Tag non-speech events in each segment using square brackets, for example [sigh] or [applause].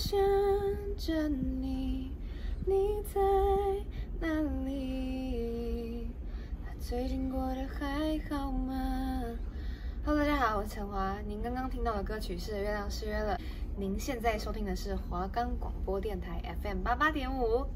想着你，你在哪里？最近过得还好吗？Hello，大家好，我是陈华。您刚刚听到的歌曲是《月亮失约了》。您现在收听的是华冈广播电台 FM 八八点五。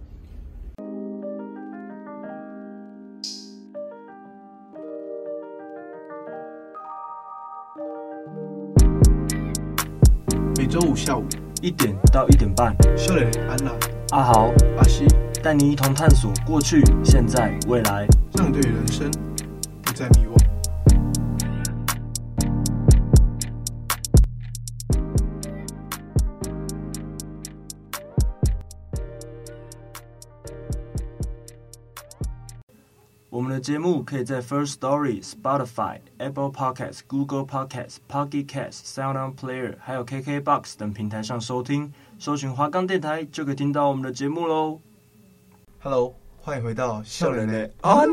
每周五下午一点到一点半，秀磊、安娜、阿豪、阿西。带你一同探索过去、现在、未来，让你对人生不再迷惘。节目可以在 First Story、Spotify、Apple Podcasts、Google Podcasts、Pocket Casts、Sound On Player，还有 KKBox 等平台上收听。搜寻华冈电台就可以听到我们的节目喽。Hello，欢迎回到笑脸的安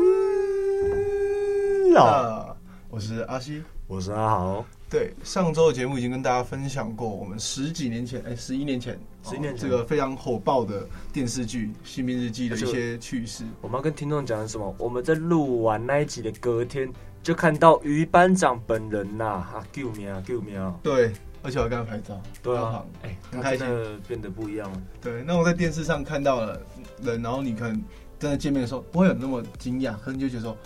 娜，我是阿西，我是阿豪。对，上周的节目已经跟大家分享过，我们十几年前，哎，十一年前。十一年前，这个非常火爆的电视剧《新兵日记》的一些趣事，我们要跟听众讲什么？我们在录完那一集的隔天，就看到于班长本人呐！啊，救命啊，救命啊！对，而且我还跟他拍照，对啊，哎，很开心，变得不一样了。对，那我在电视上看到了人，然后你可能真的见面的时候不会有那么惊讶，可能就觉得说，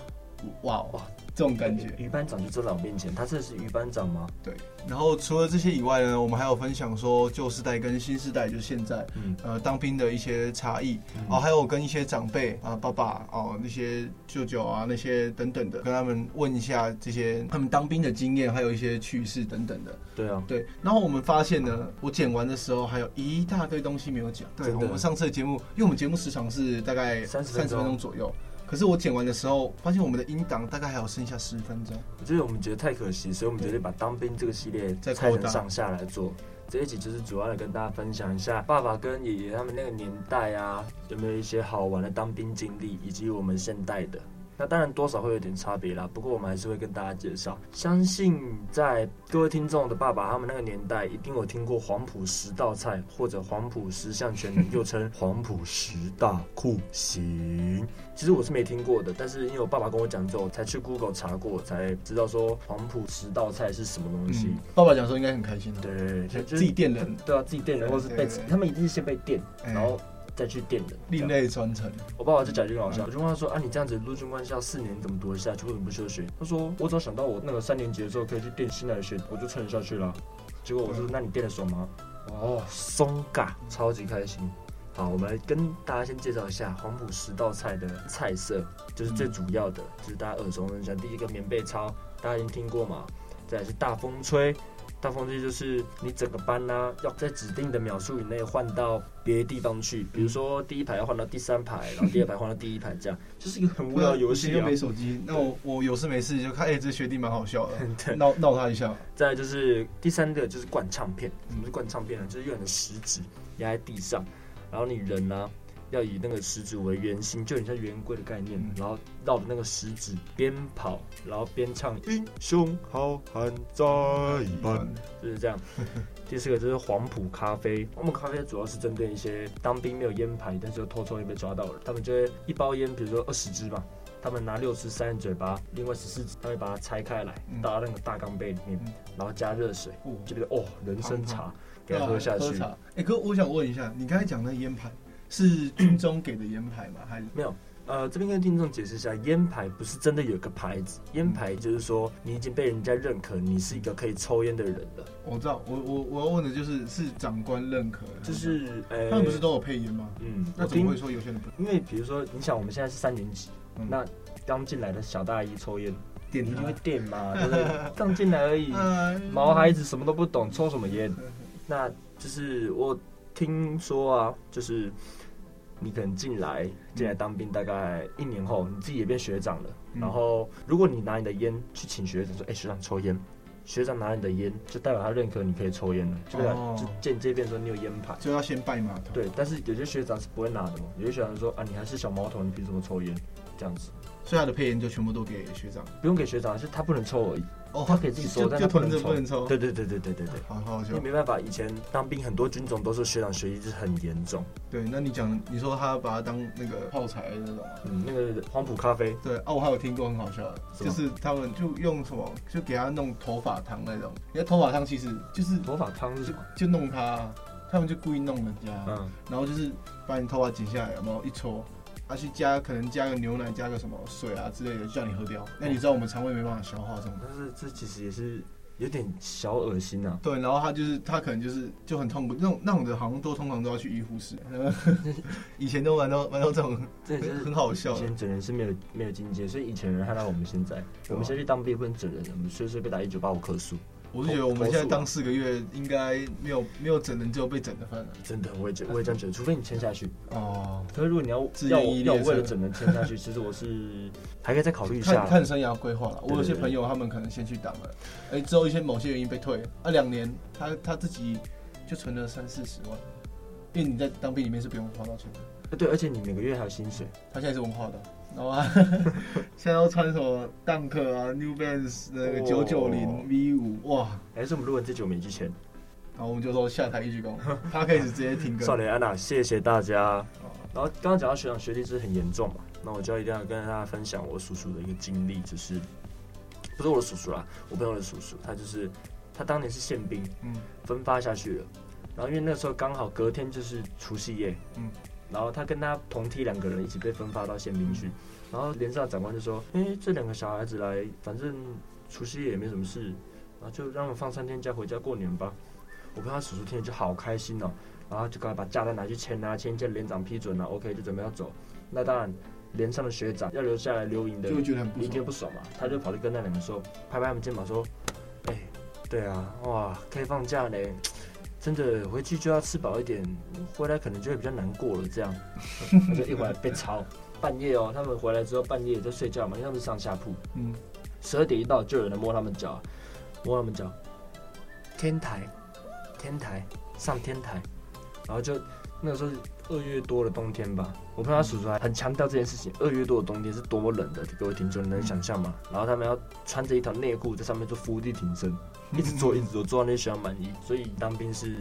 哇哇。这种感觉，于班长就坐在我面前，他这是于班长吗？对。然后除了这些以外呢，我们还有分享说旧时代跟新时代，就是现在，嗯、呃，当兵的一些差异，嗯、哦，还有跟一些长辈啊，爸爸哦，那些舅舅啊，那些等等的，跟他们问一下这些他们当兵的经验，还有一些趣事等等的。对啊，对。然后我们发现呢，我剪完的时候还有一大堆东西没有讲。对，我们上次的节目，因为我们节目时长是大概三十分钟左右。可是我剪完的时候，发现我们的音档大概还有剩下十分钟。我觉得我们觉得太可惜，所以我们决定把当兵这个系列再拆成上下来做。这一集就是主要来跟大家分享一下爸爸跟爷爷他们那个年代啊，有没有一些好玩的当兵经历，以及我们现代的。那当然多少会有点差别啦，不过我们还是会跟大家介绍。相信在各位听众的爸爸他们那个年代，一定有听过黄埔十道菜或者黄埔十项全能，又称黄埔十大酷刑。其实我是没听过的，但是因为我爸爸跟我讲之后，才去 Google 查过，才知道说黄埔十道菜是什么东西。嗯、爸爸讲说应该很开心的，对对对，就自己电人，对啊，自己电人，或是被他们一定是先被电，然后。再去电的另类传承。我爸爸就讲一句搞笑，我就问他说：“啊，你这样子陆军官校四年怎么读得下去？为什么不休学？”他说：“我只要想到我那个三年级的时候可以去电新来学，我就撑下去了。”结果我说：“那你电的爽吗？”哦，松嘎，超级开心。好，我们来跟大家先介绍一下黄埔十道菜的菜色，就是最主要的，就是大家耳熟能详。第一个棉被操，大家已经听过嘛？再来是大风吹。大风机就是你整个班呢、啊，要在指定的秒数以内换到别的地方去，比如说第一排要换到第三排，然后第二排换到第一排，这样就是一个很无聊的游戏、啊。又没手机，那我我有事没事就看，哎、欸，这学弟蛮好笑的，闹闹他一下。再来就是第三个就是灌唱片，什么是灌唱片呢？就是用你的食指压在地上，然后你人呢、啊。要以那个食指为圆心，就很像圆规的概念，嗯、然后绕着那个食指边跑，然后边唱《英雄好汉在一班》，就是这样。[laughs] 第四个就是黄埔咖啡，黄埔咖啡主要是针对一些当兵没有烟牌，但是又偷抽烟被抓到了，他们就会一包烟，比如说二十支吧，他们拿六支塞进嘴巴，另外十四支他会把它拆开来，倒到那个大缸杯里面，嗯、然后加热水，就变得哦，人参茶，给它喝下去。哎、欸，哥，我想问一下，你刚才讲那烟牌。是军中给的烟牌吗？还是没有？呃，这边跟听众解释一下，烟牌不是真的有个牌子，烟牌就是说你已经被人家认可，你是一个可以抽烟的人了。我知道，我我我要问的就是是长官认可，就是呃，他们不是都有配烟吗？嗯，那怎么会说有些人不？因为比如说，你想我们现在是三年级，嗯、那刚进来的小大一抽烟，点一定会电嘛，[laughs] 对不对？刚进来而已，毛孩子什么都不懂，抽什么烟？那就是我。听说啊，就是你可能进来进来当兵，大概一年后，你自己也变学长了。嗯、然后，如果你拿你的烟去请学长说：“哎、欸，学长抽烟。”学长拿你的烟，就代表他认可你可以抽烟了，就就间接变说你有烟牌，就要先拜码头。对，但是有些学长是不会拿的嘛，有些学长说：“啊，你还是小毛头，你凭什么抽烟？”这样子，所以他的配烟就全部都给学长，不用给学长，是他不能抽而已。哦，他给自己说，但就他囤着不能抽。对对对对对对对，好好笑。你没办法，以前当兵很多军种都是学长学弟制很严重。对，那你讲，你说他把他当那个泡菜那种，嗯，那个黄埔咖啡。对哦，我还有听过很好笑的，就是他们就用什么，就给他弄头发汤那种，因为头发汤其实就是头发汤是什么？就弄他，他们就故意弄人家，嗯，然后就是把你头发剪下来，然后一搓。他、啊、去加，可能加个牛奶，加个什么水啊之类的，就叫你喝掉。那你知道我们肠胃没办法消化这种，但是这其实也是有点小恶心呐、啊。对，然后他就是他可能就是就很痛苦，那种那种的，好像都通常都要去医护室。[laughs] 以前都玩到玩到这种，这很很好笑。以前整人是没有没有境界，所以以前人害到我们现在，我们先去当兵不能整人，我们随随被打一九八五克数。我是觉得我们现在当四个月应该没有没有整人，只有被整的份了。真的，我也觉我也这样觉得，除非你签下去哦。可是如果你要要要为了整人签下去，[laughs] 其实我是还可以再考虑一下。看看生涯规划了。我有些朋友他们可能先去当了，哎，之后一些某些原因被退，啊，两年他他自己就存了三四十万，因为你在当兵里面是不用花到钱的。对，而且你每个月还有薪水。他现在是文化的。然后啊，[laughs] 现在都穿什么 Dunk 啊，New Balance 那个九九零 V 五哇！还是我们录完这九名之前，然后我们就说下台一鞠躬，他可以直接停歌。少年安娜，谢谢大家。然后刚刚讲到学长学弟是很严重嘛，那我就一定要跟大家分享我叔叔的一个经历，就是不是我的叔叔啦，我朋友的叔叔，他就是他当年是宪兵，嗯，分发下去了，然后因为那时候刚好隔天就是除夕夜，嗯。然后他跟他同梯两个人一起被分发到宪兵去，然后连上长官就说：“哎，这两个小孩子来，反正除夕夜也没什么事，然后就让他们放三天假回家过年吧。”我跟他叔叔听了就好开心哦，然后就赶快把假单拿去签啊，签一签连长批准了，OK 就准备要走。那当然连上的学长要留下来留营的，就会觉得不爽嘛，他就跑去跟那两个说，拍拍他们肩膀说：“哎，对啊，哇，可以放假嘞。”真的回去就要吃饱一点，回来可能就会比较难过了。这样，[laughs] 他就一会儿被吵，半夜哦，他们回来之后半夜在睡觉嘛，因为他们上下铺。嗯，十二点一到就有人摸他们脚，摸他们脚。天台，天台，上天台，然后就那个时候是二月多的冬天吧。我看他叔叔还很强调这件事情，二月多的冬天是多么冷的，各位听众能想象吗？然后他们要穿着一条内裤在上面做伏地挺身。一直做，一直做，做到那学校满意，所以当兵是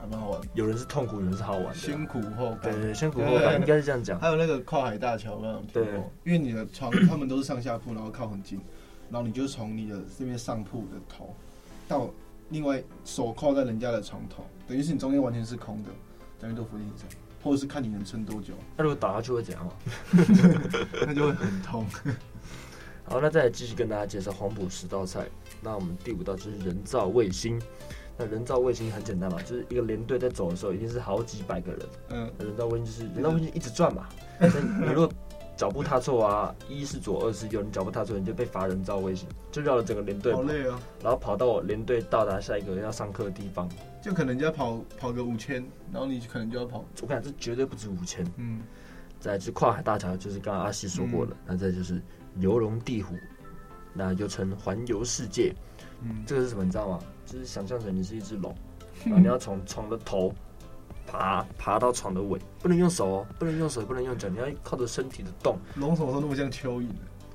还蛮好玩。有人是痛苦，有人是好玩的。辛苦后对，对对，辛苦后感应该是这样讲。还有那个跨海大桥，那种对，因为你的床 [coughs] 他们都是上下铺，然后靠很近，然后你就从你的这边上铺的头到另外手靠在人家的床头，等于是你中间完全是空的，等于都浮地挺身，或者是看你能撑多久。那如果倒下去会怎样？[laughs] 那就会很痛。好，那再来继续跟大家介绍黄埔十道菜。那我们第五道就是人造卫星。那人造卫星很简单嘛，就是一个连队在走的时候，一定是好几百个人。嗯，人造卫星就是人造卫星一直转嘛。[laughs] 那你如果脚步踏错啊，一是左，二是右，你脚步踏错，你就被罚人造卫星，就绕了整个连队。好累啊！然后跑到连队到达下一个要上课的地方，就可能人家跑跑个五千，然后你可能就要跑。我看这绝对不止五千。嗯。再来就是跨海大桥，就是刚刚阿西说过的。嗯、那再就是游龙地虎。那又称环游世界，嗯，这个是什么？你知道吗？就是想象成你是一只龙，[laughs] 然后你要从床的头爬爬到床的尾，不能用手哦，不能用手，不能用脚，你要靠着身体的动。龙什么时候那么像蚯蚓？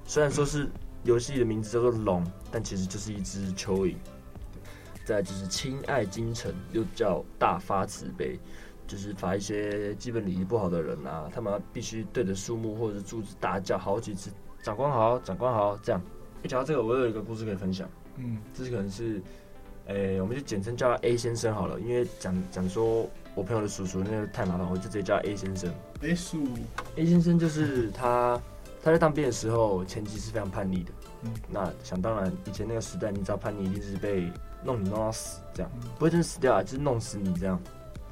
虽然说是游戏的名字叫做龙，但其实就是一只蚯蚓。再就是亲爱京城，又叫大发慈悲，就是罚一些基本礼仪不好的人啊，他们必须对着树木或者是柱子大叫好几次，长官好，长官好，这样。一讲到这个，我有一个故事可以分享。嗯，这是可能是，诶、欸，我们就简称叫他 A 先生好了，因为讲讲说我朋友的叔叔那个太麻烦，我就直接叫他 A 先生。A 叔，A 先生就是他，他在当兵的时候前期是非常叛逆的。嗯，那想当然，以前那个时代，你知道叛逆一定是被弄你弄到死这样，不会真的死掉啊，就是弄死你这样。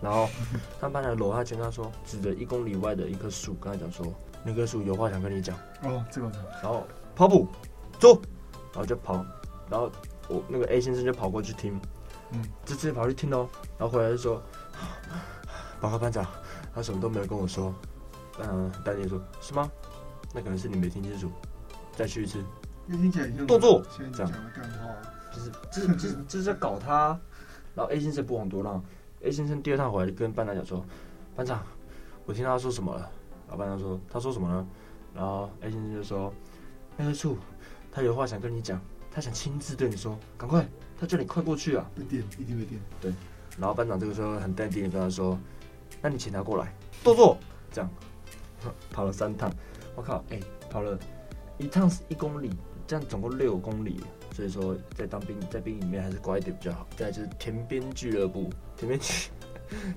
然后他班长搂他肩，他说指着一公里外的一棵树，跟他讲说，那棵树有话想跟你讲。哦，这个。然后跑步。走，然后就跑，然后我那个 A 先生就跑过去听，嗯，就直接跑去听哦，然后回来就说，[sighs] 报告班长，他什么都没有跟我说，嗯，丹尼说，是吗？那可能是你没听清楚，再去一次，听起来像动作，这样，就是这是这是这是在搞他，然后 A 先生不遑多让，A 先生第二趟回来就跟班长讲说，班长，我听到他说什么了？然后班长说，他说什么呢？然后 A 先生就说，那个处。他有话想跟你讲，他想亲自对你说，赶快，他叫你快过去啊！被电，一定被电。对，然后班长这个时候很淡定的跟他说，那你请他过来，动作，这样，跑了三趟，我靠，哎、欸，跑了一趟是一公里，这样总共六公里，所以说在当兵在兵里面还是乖一点比较好。再来就是田边俱乐部，田边俱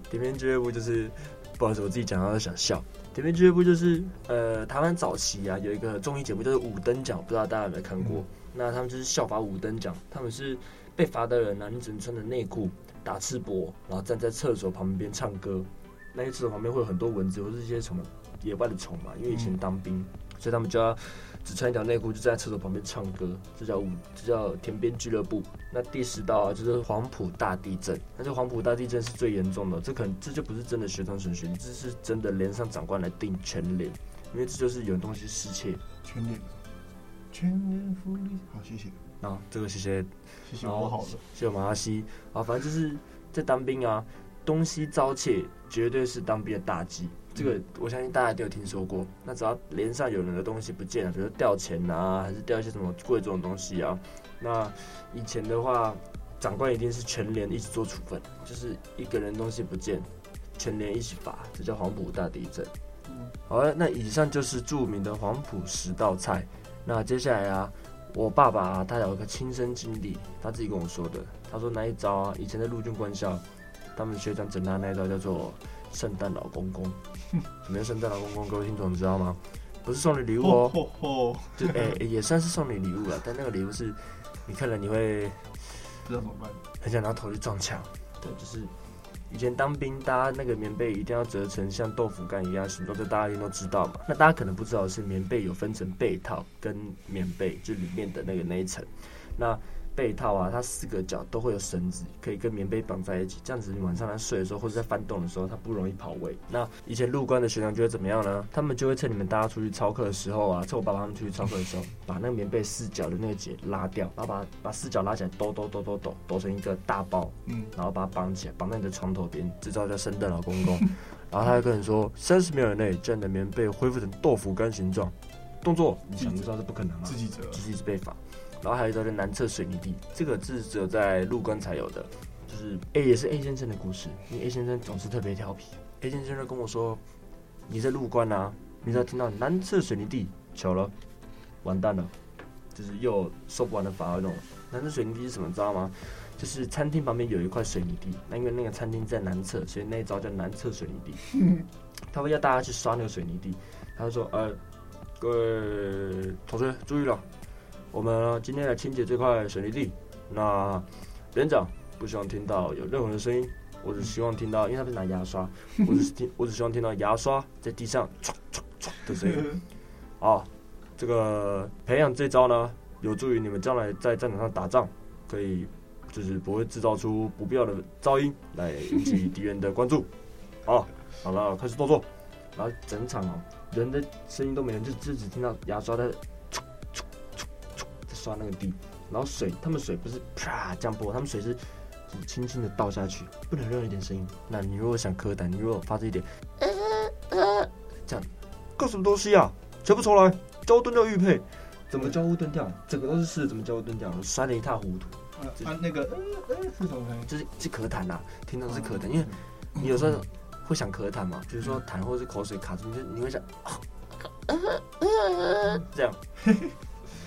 田边俱乐部就是，不好意思，我自己讲到都想笑。田边俱乐部就是呃，台湾早期啊有一个综艺节目叫做五等奖，不知道大家有没有看过？嗯、那他们就是效法五等奖，他们是被罚的人呢、啊，你只能穿着内裤打赤膊，然后站在厕所旁边唱歌。那些厕所旁边会有很多蚊子或是一些什么野外的虫嘛，因为以前当兵，嗯、所以他们就要。只穿一条内裤就站在厕所旁边唱歌，这叫舞，这叫田边俱乐部。那第十道啊，就是黄埔大地震。那这黄埔大地震是最严重的，这可能这就不是真的学长选学，这是真的连上长官来定全连，因为这就是有东西失窃。全连，全连福利。好，谢谢。啊，这个谢谢，谢谢我好了，谢谢马阿西。啊，反正就是在当兵啊，东西遭窃绝对是当兵的大忌。这个我相信大家都有听说过。那只要连上有人的东西不见了，比如掉钱啊，还是掉一些什么贵重的东西啊，那以前的话，长官一定是全连一起做处分，就是一个人东西不见，全连一起罚，这叫黄埔大地震。好了，那以上就是著名的黄埔十道菜。那接下来啊，我爸爸啊，他有一个亲身经历，他自己跟我说的。他说那一招啊，以前在陆军官校，他们学长整他那一招叫做圣诞老公公。什么叫圣诞老公公？各位听众你知道吗？不是送你礼物哦，哦哦哦就哎、欸、也算是送你礼物了，但那个礼物是，你看了你会不知道怎么办，很想拿头去撞墙。对，就是以前当兵，大家那个棉被一定要折成像豆腐干一样形状，这大家一定都知道嘛。那大家可能不知道的是，棉被有分成被套跟棉被，就里面的那个那一层。那被套啊，它四个角都会有绳子，可以跟棉被绑在一起，这样子你晚上在睡的时候，或者在翻动的时候，它不容易跑位。那以前入关的学长就会怎么样呢？他们就会趁你们大家出去操课的时候啊，趁我爸爸他们出去操课的时候，把那个棉被四角的那个结拉掉，然后把把四角拉起来，抖抖抖抖抖抖成一个大包，嗯，然后把它绑起来，绑在你的床头边，这招叫圣诞老公公。[laughs] 然后他就跟你说，三十秒以内将你的棉被恢复成豆腐干形状，动作你想知道是不可能啊，自己折，自己是被罚。然后还有一个南侧水泥地，这个是只有在陆关才有的，就是 A 也是 A 先生的故事，因为 A 先生总是特别调皮。A 先生就跟我说：“你在陆关啊，你只要听到南侧水泥地，巧了，完蛋了，就是又受不完的罚那种。南侧水泥地是什么，知道吗？就是餐厅旁边有一块水泥地，那因为那个餐厅在南侧，所以那一招叫南侧水泥地。[laughs] 他会要大家去刷那个水泥地，他就说：呃，各位同学注意了。”我们今天来清洁这块水泥地。那连长不希望听到有任何的声音，我只希望听到，因为他不是拿牙刷，[laughs] 我只是听，我只希望听到牙刷在地上唰唰唰的声音。啊，[laughs] 这个培养这招呢，有助于你们将来在战场上打仗，可以就是不会制造出不必要的噪音来引起敌人的关注。好，[laughs] 好了，开始动作。然后整场哦，人的声音都没有，就就只听到牙刷在。刷那个地，然后水，他们水不是啪这样泼，他们水是轻轻的倒下去，不能任何一点声音。那你如果想咳痰，你如果发出一点，呃呃，这样，干什么东西啊？全部重来，交互蹲掉玉佩。怎么交互蹲掉？整个都是试怎么交互蹲掉，摔得一塌糊涂。啊，啊那个呃呃是什么？就是是咳痰呐，听到是咳痰，因为你有时候会想咳痰嘛，比如说痰或者是口水卡住，你就你会想，呃呃，这样。[laughs]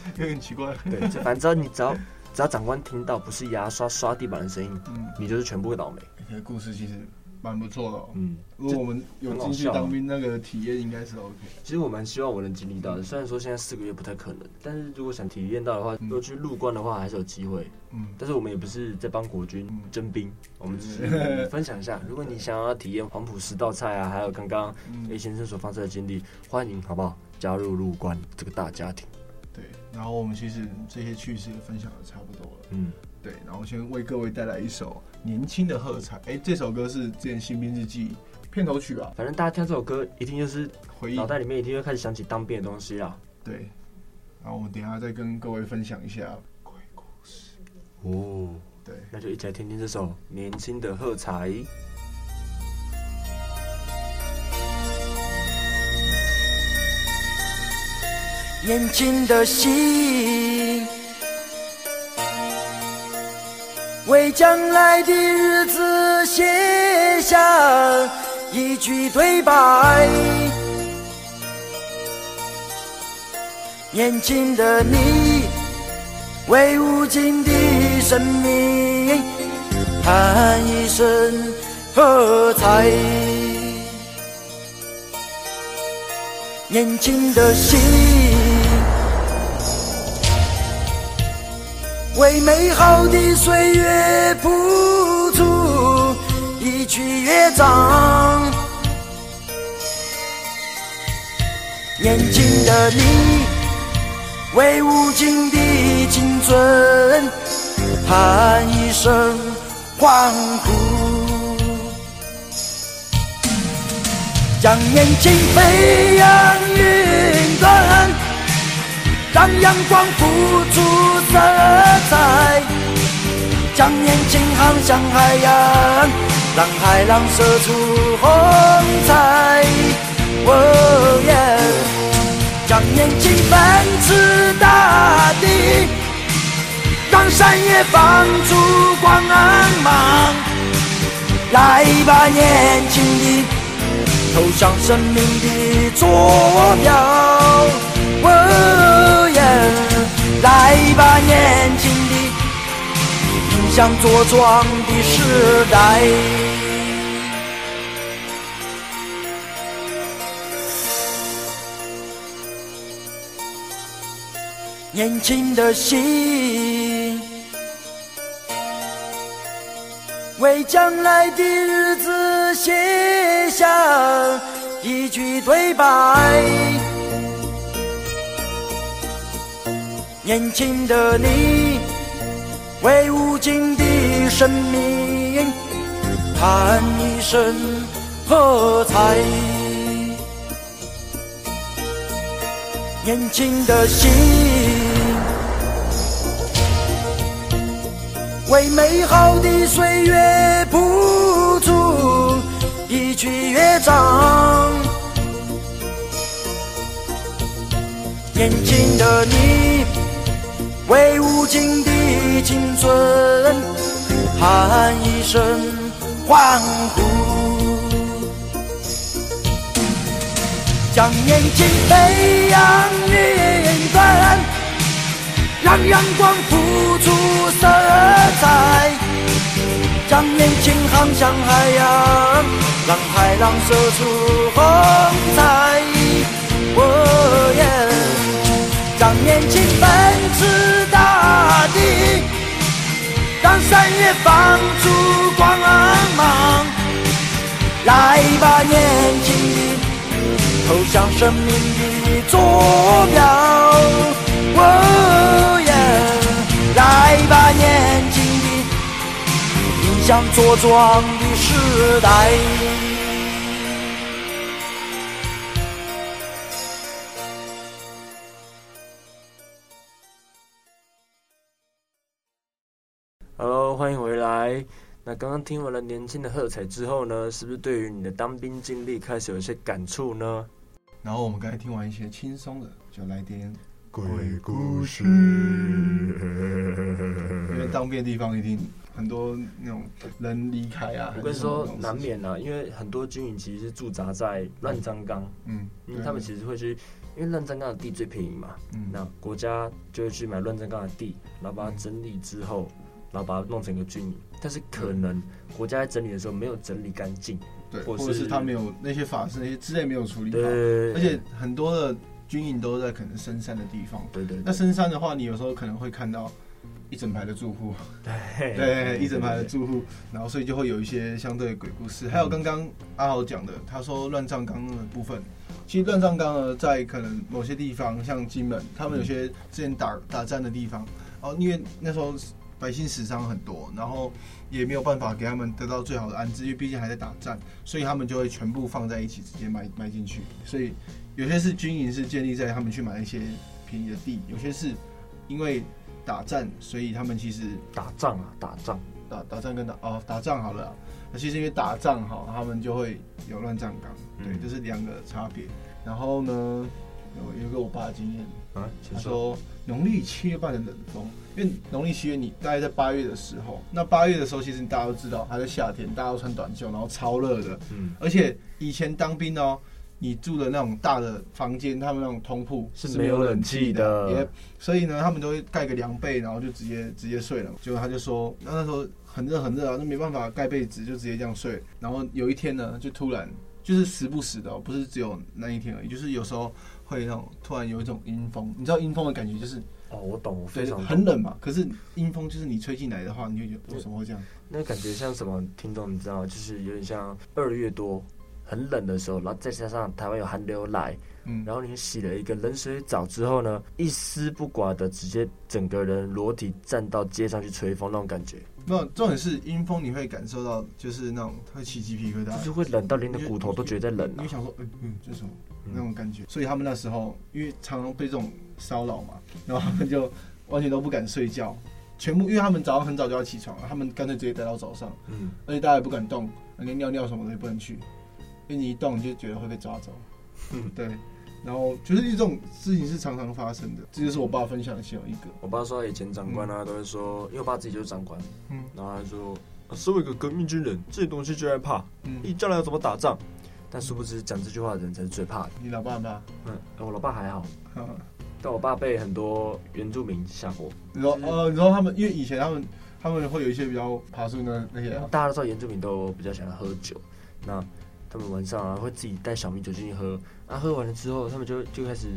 [laughs] 有点奇怪，对，就反正只要你只要只要长官听到不是牙刷刷地板的声音，嗯，你就是全部会倒霉。这个故事其实蛮不错的，哦，嗯，如果我们有进去当兵，那个体验应该是 OK。其实我蛮希望我能经历到的，虽然说现在四个月不太可能，但是如果想体验到的话，如果去入关的话还是有机会。嗯，但是我们也不是在帮国军征兵，我们只是 [laughs] 分享一下。如果你想要体验黄埔十道菜啊，还有刚刚 A 先生所发生的经历，欢迎好不好？加入入关这个大家庭。对，然后我们其实这些趣事也分享的差不多了。嗯，对，然后先为各位带来一首《年轻的喝彩》。哎，这首歌是之前《新兵日记》片头曲啊。反正大家听这首歌，一定就是回忆，脑袋里面一定会开始想起当兵的东西啊。对，然后我们等一下再跟各位分享一下鬼故事。哦，对，那就一起来听听这首《年轻的喝彩》。年轻的心为将来的日子写下一句对白。年轻的你，为无尽的生命喊一声喝彩。年轻的心，为美好的岁月谱出一曲乐章。年轻的你，为无尽的青春喊一声欢呼，将年轻飞扬云端，让阳光付出色彩，将年轻航向海洋，让海浪射出红彩。Oh yeah 将年轻奔驰大地，让山野放出光芒。来吧，年轻的，投向生命的坐标。哦耶！来吧，年轻的，迎向茁壮的时代。年轻的心，为将来的日子写下一句对白。年轻的你，为无尽的生命喊一声喝彩。年轻的心，为美好的岁月谱出一曲乐章。年轻的你，为无尽的青春喊一声欢呼。将年轻飞扬云端，让阳光付出色彩。将年轻航向海。洋，让海。浪射出红彩。山也放出光芒。来吧，年轻的。投向生命的坐标，哦耶！来吧，年轻的，迎向茁壮的时代。那刚刚听完了年轻的喝彩之后呢，是不是对于你的当兵经历开始有一些感触呢？然后我们刚才听完一些轻松的，就来点鬼故事。因为当兵的地方一定很多那种人离开啊。我跟你说，难免啊，因为很多军营其实是驻扎在乱葬岗，嗯，因为他们其实会去，因为乱葬岗的地最便宜嘛，嗯，那国家就会去买乱葬岗的地，然后把它整理之后。然后把它弄成一个军营，但是可能国家在整理的时候没有整理干净，对，或者是他没有那些法师那些之类没有处理好，对，而且很多的军营都在可能深山的地方，对对。那深山的话，你有时候可能会看到一整排的住户，对对，一整排的住户，然后所以就会有一些相对的鬼故事。还有刚刚阿豪讲的，他说乱葬岗的部分，其实乱葬岗呢，在可能某些地方，像金门，他们有些之前打打战的地方，哦，因为那时候。百姓死伤很多，然后也没有办法给他们得到最好的安置，因为毕竟还在打仗，所以他们就会全部放在一起，直接埋埋进去。所以有些是军营是建立在他们去买一些便宜的地，有些是因为打仗，所以他们其实打仗啊，打仗，打打仗跟打哦打仗好了，那其实因为打仗哈，他们就会有乱葬岗，对，这是两个差别。然后呢，有有个我爸的经验啊，他说农历七月半的冷风，因为农历七月你大概在八月的时候，那八月的时候其实大家都知道还在夏天，大家都穿短袖，然后超热的。嗯，而且以前当兵哦，你住的那种大的房间，他们那种通铺是没有冷气的，也所以呢，他们都会盖个凉被，然后就直接直接睡了。结果他就说，那那时候很热很热啊，那没办法盖被子，就直接这样睡。然后有一天呢，就突然。就是时不时的，哦，不是只有那一天而已。就是有时候会那种突然有一种阴风，你知道阴风的感觉就是哦，我懂，我非常懂，很冷嘛。可是阴风就是你吹进来的话，你会觉得为什么会这样？那感觉像什么？听众你知道，就是有点像二月多很冷的时候，然后再加上台湾有寒流来，嗯，然后你洗了一个冷水澡之后呢，一丝不挂的直接整个人裸体站到街上去吹风那种感觉。那重点是阴风，你会感受到就是那种会起鸡皮疙瘩，就是会冷到连你的骨头都觉得冷，啊。你想说，嗯嗯，这什么那种感觉。所以他们那时候因为常常被这种骚扰嘛，然后他们就完全都不敢睡觉，全部因为他们早上很早就要起床，他们干脆直接待到早上。嗯，而且大家也不敢动，连尿尿什么的也不能去，因为你一动你就觉得会被抓走。嗯，对。然后就是这种事情是常常发生的，这就是我爸分享的其中一个。我爸说他以前长官啊、嗯、都会说，因为我爸自己就是长官，嗯，然后他说，身为一个革命军人，这些东西就害怕，嗯，你将来要怎么打仗？但殊不知讲这句话的人才是最怕的。你老爸吗？嗯，我老爸还好，嗯，但我爸被很多原住民吓过。你说，呃，你说他们，因为以前他们他们会有一些比较爬树的那些，大家都知道原住民都比较喜欢喝酒，那。他们晚上啊会自己带小米酒进去喝，啊喝完了之后，他们就就开始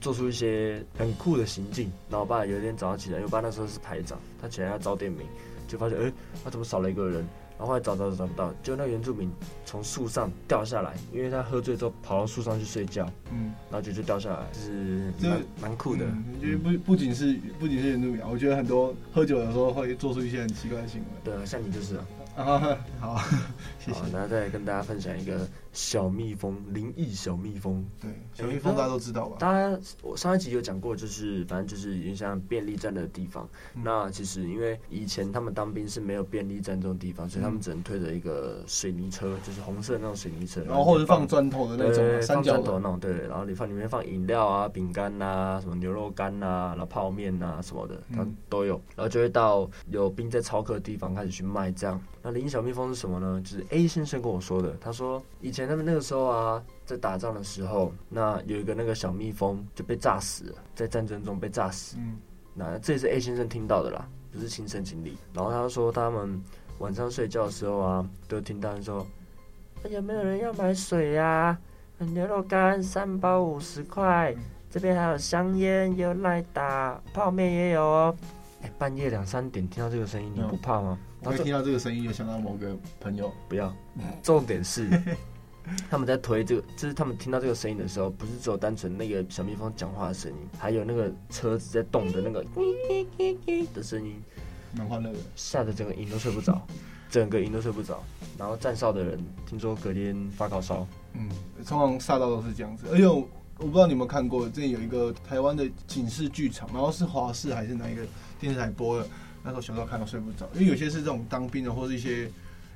做出一些很酷的行径。然后我爸有一天早上起来，因为我爸那时候是排长，他起来要找点名，就发现哎，他、欸、怎么少了一个人？然后后来找找找找不到，就那个原住民从树上掉下来，因为他喝醉之后跑到树上去睡觉，嗯，然后就就掉下来，就是蛮蛮酷的。因为不不仅是不仅是原住民，我觉得很多喝酒的时候会做出一些很奇怪的行为。对啊，像你就是啊。啊，好，[laughs] 谢谢。好，那再跟大家分享一个小蜜蜂，灵异小蜜蜂。对，小蜜蜂大家都知道吧？大家，我上一集有讲过，就是反正就是有点像便利站的地方。嗯、那其实因为以前他们当兵是没有便利站这种地方，所以他们只能推着一个水泥车，就是红色的那种水泥车，然后或者放砖头的那种，三角头那种，对。然后你放里面放饮料啊、饼干呐、什么牛肉干啊、然后泡面啊什么的，它都有。然后就会到有兵在操课的地方开始去卖这样。那灵异小蜜蜂是什么呢？就是 A 先生跟我说的。他说以前他们那个时候啊，在打仗的时候，那有一个那个小蜜蜂就被炸死了，在战争中被炸死。嗯，那这也是 A 先生听到的啦，不是亲身经历。然后他说他们晚上睡觉的时候啊，都听到说，有没有人要买水呀？牛肉干三包五十块，这边还有香烟，有赖打，泡面也有哦。哎，半夜两三点听到这个声音，你不怕吗？我听到这个声音，就想到某个朋友。不要，重点是 [laughs] 他们在推这个，就是他们听到这个声音的时候，不是只有单纯那个小蜜蜂讲话的声音，还有那个车子在动的那个 [laughs] 的声音，蛮欢乐的，吓得整个营都睡不着，[laughs] 整个营都睡不着。然后站哨的人听说隔天发高烧。嗯，通常吓到都是这样子。而且我不知道你有没有看过，这里有一个台湾的警示剧场，然后是华视还是哪一个电视台播的？那时候小时候看到睡不着，因为有些是这种当兵的，或是一些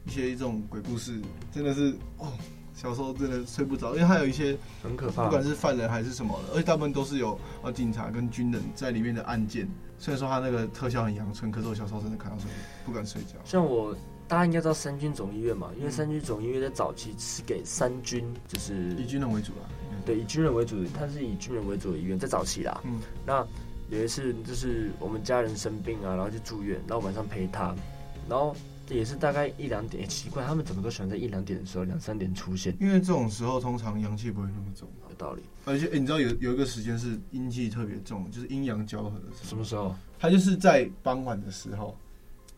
一些这种鬼故事，真的是哦，小时候真的睡不着，因为还有一些很可怕，不管是犯人还是什么的，而且大部分都是有呃警察跟军人在里面的案件。虽然说他那个特效很阳春，可是我小时候真的看到睡不敢睡觉。像我，大家应该知道三军总医院嘛，因为三军总医院在早期是给三军，就是以军人为主啊，对，以军人为主，它是以军人为主的医院，在早期啦，嗯，那。有一次就是我们家人生病啊，然后就住院，然后晚上陪他，然后也是大概一两点，欸，奇怪，他们怎么都喜欢在一两点的时候两三点出现？因为这种时候通常阳气不会那么重，有道理。而且，欸，你知道有有一个时间是阴气特别重，就是阴阳交合的时候。什么时候？他就是在傍晚的时候，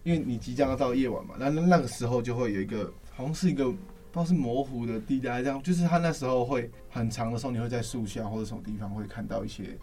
因为你即将要到夜晚嘛，那那那个时候就会有一个好像是一个不知道是模糊的地带，这样就是他那时候会很长的时候，你会在树下或者什么地方会看到一些。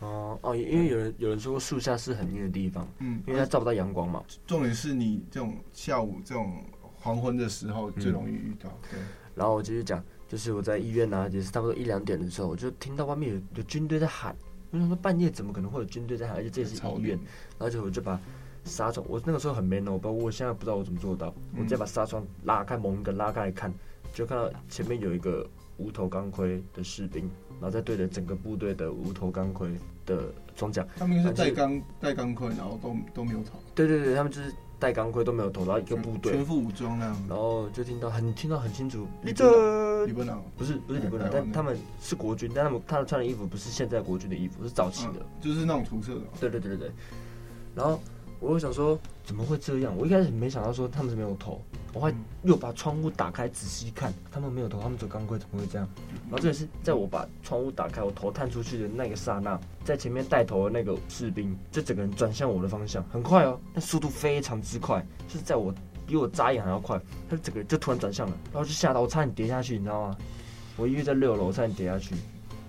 哦哦，因为有人有人说过树下是很阴的地方，嗯，因为它照不到阳光嘛。重点是你这种下午这种黄昏的时候最容易遇到。对，然后我继续讲，就是我在医院啊，也是差不多一两点的时候，我就听到外面有有军队在喊。我想说半夜怎么可能会有军队在喊？而且这也是医院。然后就我就把纱窗，我那个时候很 man 哦，包括我现在不知道我怎么做到，我直接把纱窗拉开，猛一个拉开来看，就看到前面有一个无头钢盔的士兵，然后再对着整个部队的无头钢盔的装甲。他们是戴钢戴钢盔，然后都都没有头。对对对，他们就是戴钢盔都没有头，然后一个部队全副武装那样。然后就听到很听到很清楚，李本李本朗不是不是李本朗，但他们是国军，但他们他们穿的衣服不是现在国军的衣服，是早期的，嗯、就是那种涂色的。对对对对对，然后。我就想说，怎么会这样？我一开始没想到说他们是没有头，我还又把窗户打开仔细看，他们没有头，他们走钢盔怎么会这样？然后这也是在我把窗户打开，我头探出去的那个刹那，在前面带头的那个士兵就整个人转向我的方向，很快哦，那速度非常之快，就是在我比我眨眼还要快，他就整个人就突然转向了，然后就吓到我差点跌下去，你知道吗？我因为在六楼，我差点跌下去，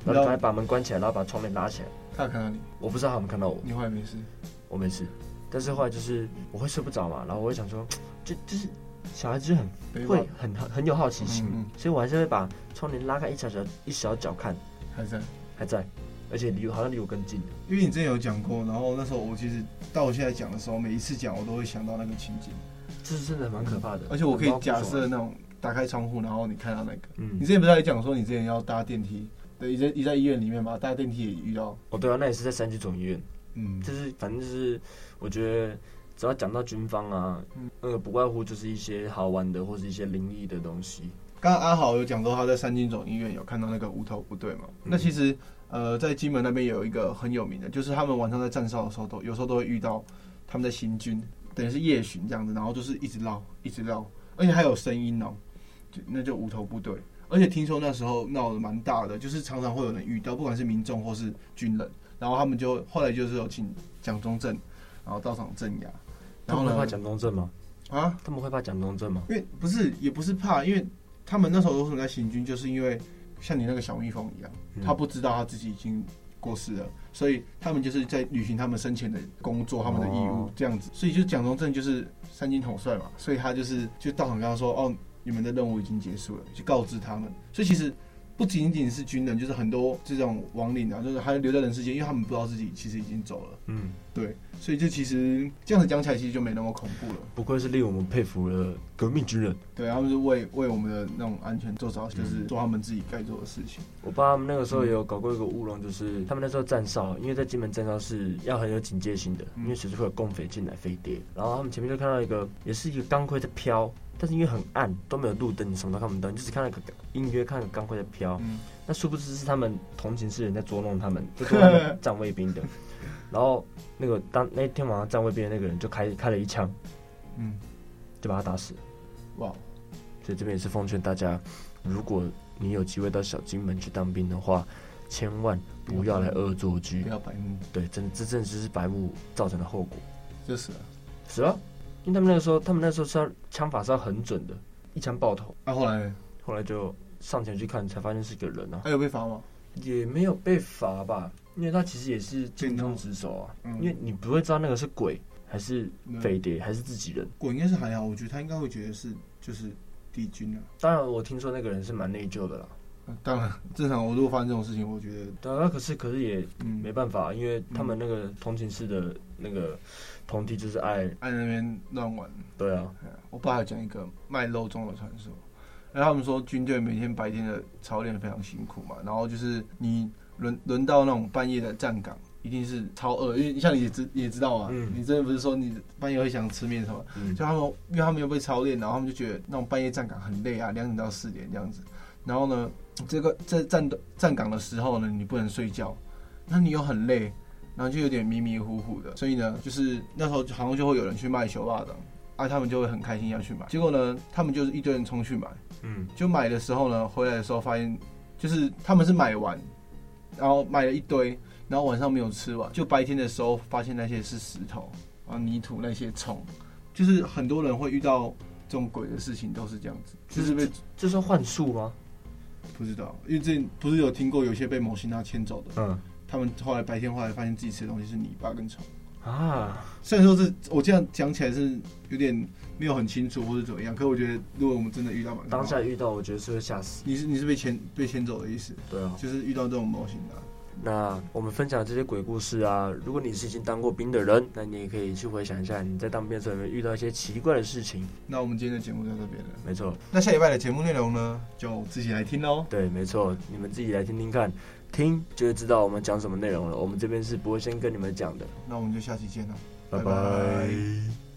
然后赶快把门关起来，然后把窗帘拉起来。他看到你？我不知道他有没有看到我。你后来没事？我没事。但是后来就是我会睡不着嘛，然后我会想说，[tsk] 就就是小孩子就很会很很很有好奇心，嗯嗯，所以我还是会把窗帘拉开一小小一小角看，还在。还在，而且离好像离我更近。因为你之前有讲过，然后那时候我其实到我现在讲的时候，每一次讲我都会想到那个情景，这是真的蛮可怕的。而且我可以假设那种打开窗户，然后你看到那个，嗯，你之前不是还讲说你之前要搭电梯，对，你在你在医院里面嘛，搭电梯也遇到。哦，对啊，那也是在三军总医院，嗯，就是反正就是我觉得。只要讲到军方啊，那个不外乎就是一些好玩的或是一些灵异的东西。刚刚阿豪有讲到他在三军总医院有看到那个无头部队嘛？嗯、那其实呃，在金门那边有一个很有名的，就是他们晚上在站哨的时候，都有时候都会遇到他们的行军，等于是夜巡这样子，然后就是一直绕，一直绕，而且还有声音哦、喔，就那就无头部队。而且听说那时候闹得蛮大的，就是常常会有人遇到，不管是民众或是军人，然后他们就后来就是有请蒋中正，然后到场镇压。他们会怕蒋中正吗？啊，他们会怕蒋中正吗？因为不是，也不是怕，因为他们那时候为什么在行军，就是因为像你那个小蜜蜂一样，嗯、他不知道他自己已经过世了，所以他们就是在履行他们生前的工作，他们的义务这样子。所以就蒋中正就是三军统帅嘛，所以他就是就到场跟他说：“哦，你们的任务已经结束了。”就告知他们。所以其实。不仅仅是军人，就是很多这种亡灵啊，就是还留在人世间，因为他们不知道自己其实已经走了。嗯，对，所以这其实这样子讲起来，其实就没那么恐怖了。不愧是令我们佩服的革命军人。对，他们是为为我们的那种安全做着，就是做他们自己该做的事情。我爸他们那个时候也有搞过一个乌龙，就是他们那时候站哨，因为在金门站哨是要很有警戒性的，因为随时会有共匪进来飞碟。然后他们前面就看到一个，也是一个钢盔在飘。但是因为很暗，都没有路灯，你什么都看不到，你就只看到一个隐约看个钢盔在飘。嗯、那殊不知是他们同情是人在捉弄他们，就捉弄站 [laughs] 卫兵的。然后那个当那天晚上站卫兵的那个人就开开了一枪，嗯，就把他打死。哇！所以这边也是奉劝大家，如果你有机会到小金门去当兵的话，千万不要来恶作剧，不要白目。对，真这真的是白目造成的后果，就死了，死了。因为他们那个时候，他们那时候是要枪法是要很准的，一枪爆头。啊，后来后来就上前去看，才发现是个人啊。还有被罚吗？也没有被罚吧，因为他其实也是尽忠职守啊。嗯、因为你不会知道那个是鬼还是飞碟还是自己人。鬼应该是还好，我觉得他应该会觉得是就是帝君啊。当然，我听说那个人是蛮内疚的啦。当然，正常我如果发生这种事情，我觉得。对啊，可是可是也没办法，因为他们那个同寝室的那个。同梯就是爱爱那边乱玩，对啊。我爸还讲一个卖肉粽的传说，然后他们说军队每天白天的操练非常辛苦嘛，然后就是你轮轮到那种半夜的站岗，一定是超饿，因为像你也知也知道啊，嗯、你真的不是说你半夜会想吃面什么，嗯、就他们因为他们又被操练，然后他们就觉得那种半夜站岗很累啊，两点到四点这样子，然后呢，这个在站站岗的时候呢，你不能睡觉，那你又很累。然后就有点迷迷糊糊的，所以呢，就是那时候好像就会有人去卖球袜的，啊，他们就会很开心要去买。结果呢，他们就是一堆人冲去买，嗯，就买的时候呢，回来的时候发现，就是他们是买完，然后买了一堆，然后晚上没有吃完，就白天的时候发现那些是石头啊、泥土那些虫，就是很多人会遇到这种鬼的事情都是这样子，就是被这算幻术吗？不知道，因为这不是有听过有些被某些人牵走的，嗯。他们后来白天后来发现自己吃的东西是泥巴跟虫啊，虽然说是我这样讲起来是有点没有很清楚或者怎么样，可我觉得如果我们真的遇到，当下遇到，我觉得是会吓死。你是你是被牵被牵走的意思？对啊，就是遇到这种模型的，那我们分享这些鬼故事啊，如果你是已经当过兵的人，那你也可以去回想一下，你在当兵的时候有没有遇到一些奇怪的事情。那我们今天的节目就到这边了。没错。那下礼拜的节目内容呢，就自己来听喽。对，没错，你们自己来听听看，听就会知道我们讲什么内容了。我们这边是不会先跟你们讲的。那我们就下期见了，拜拜。拜拜。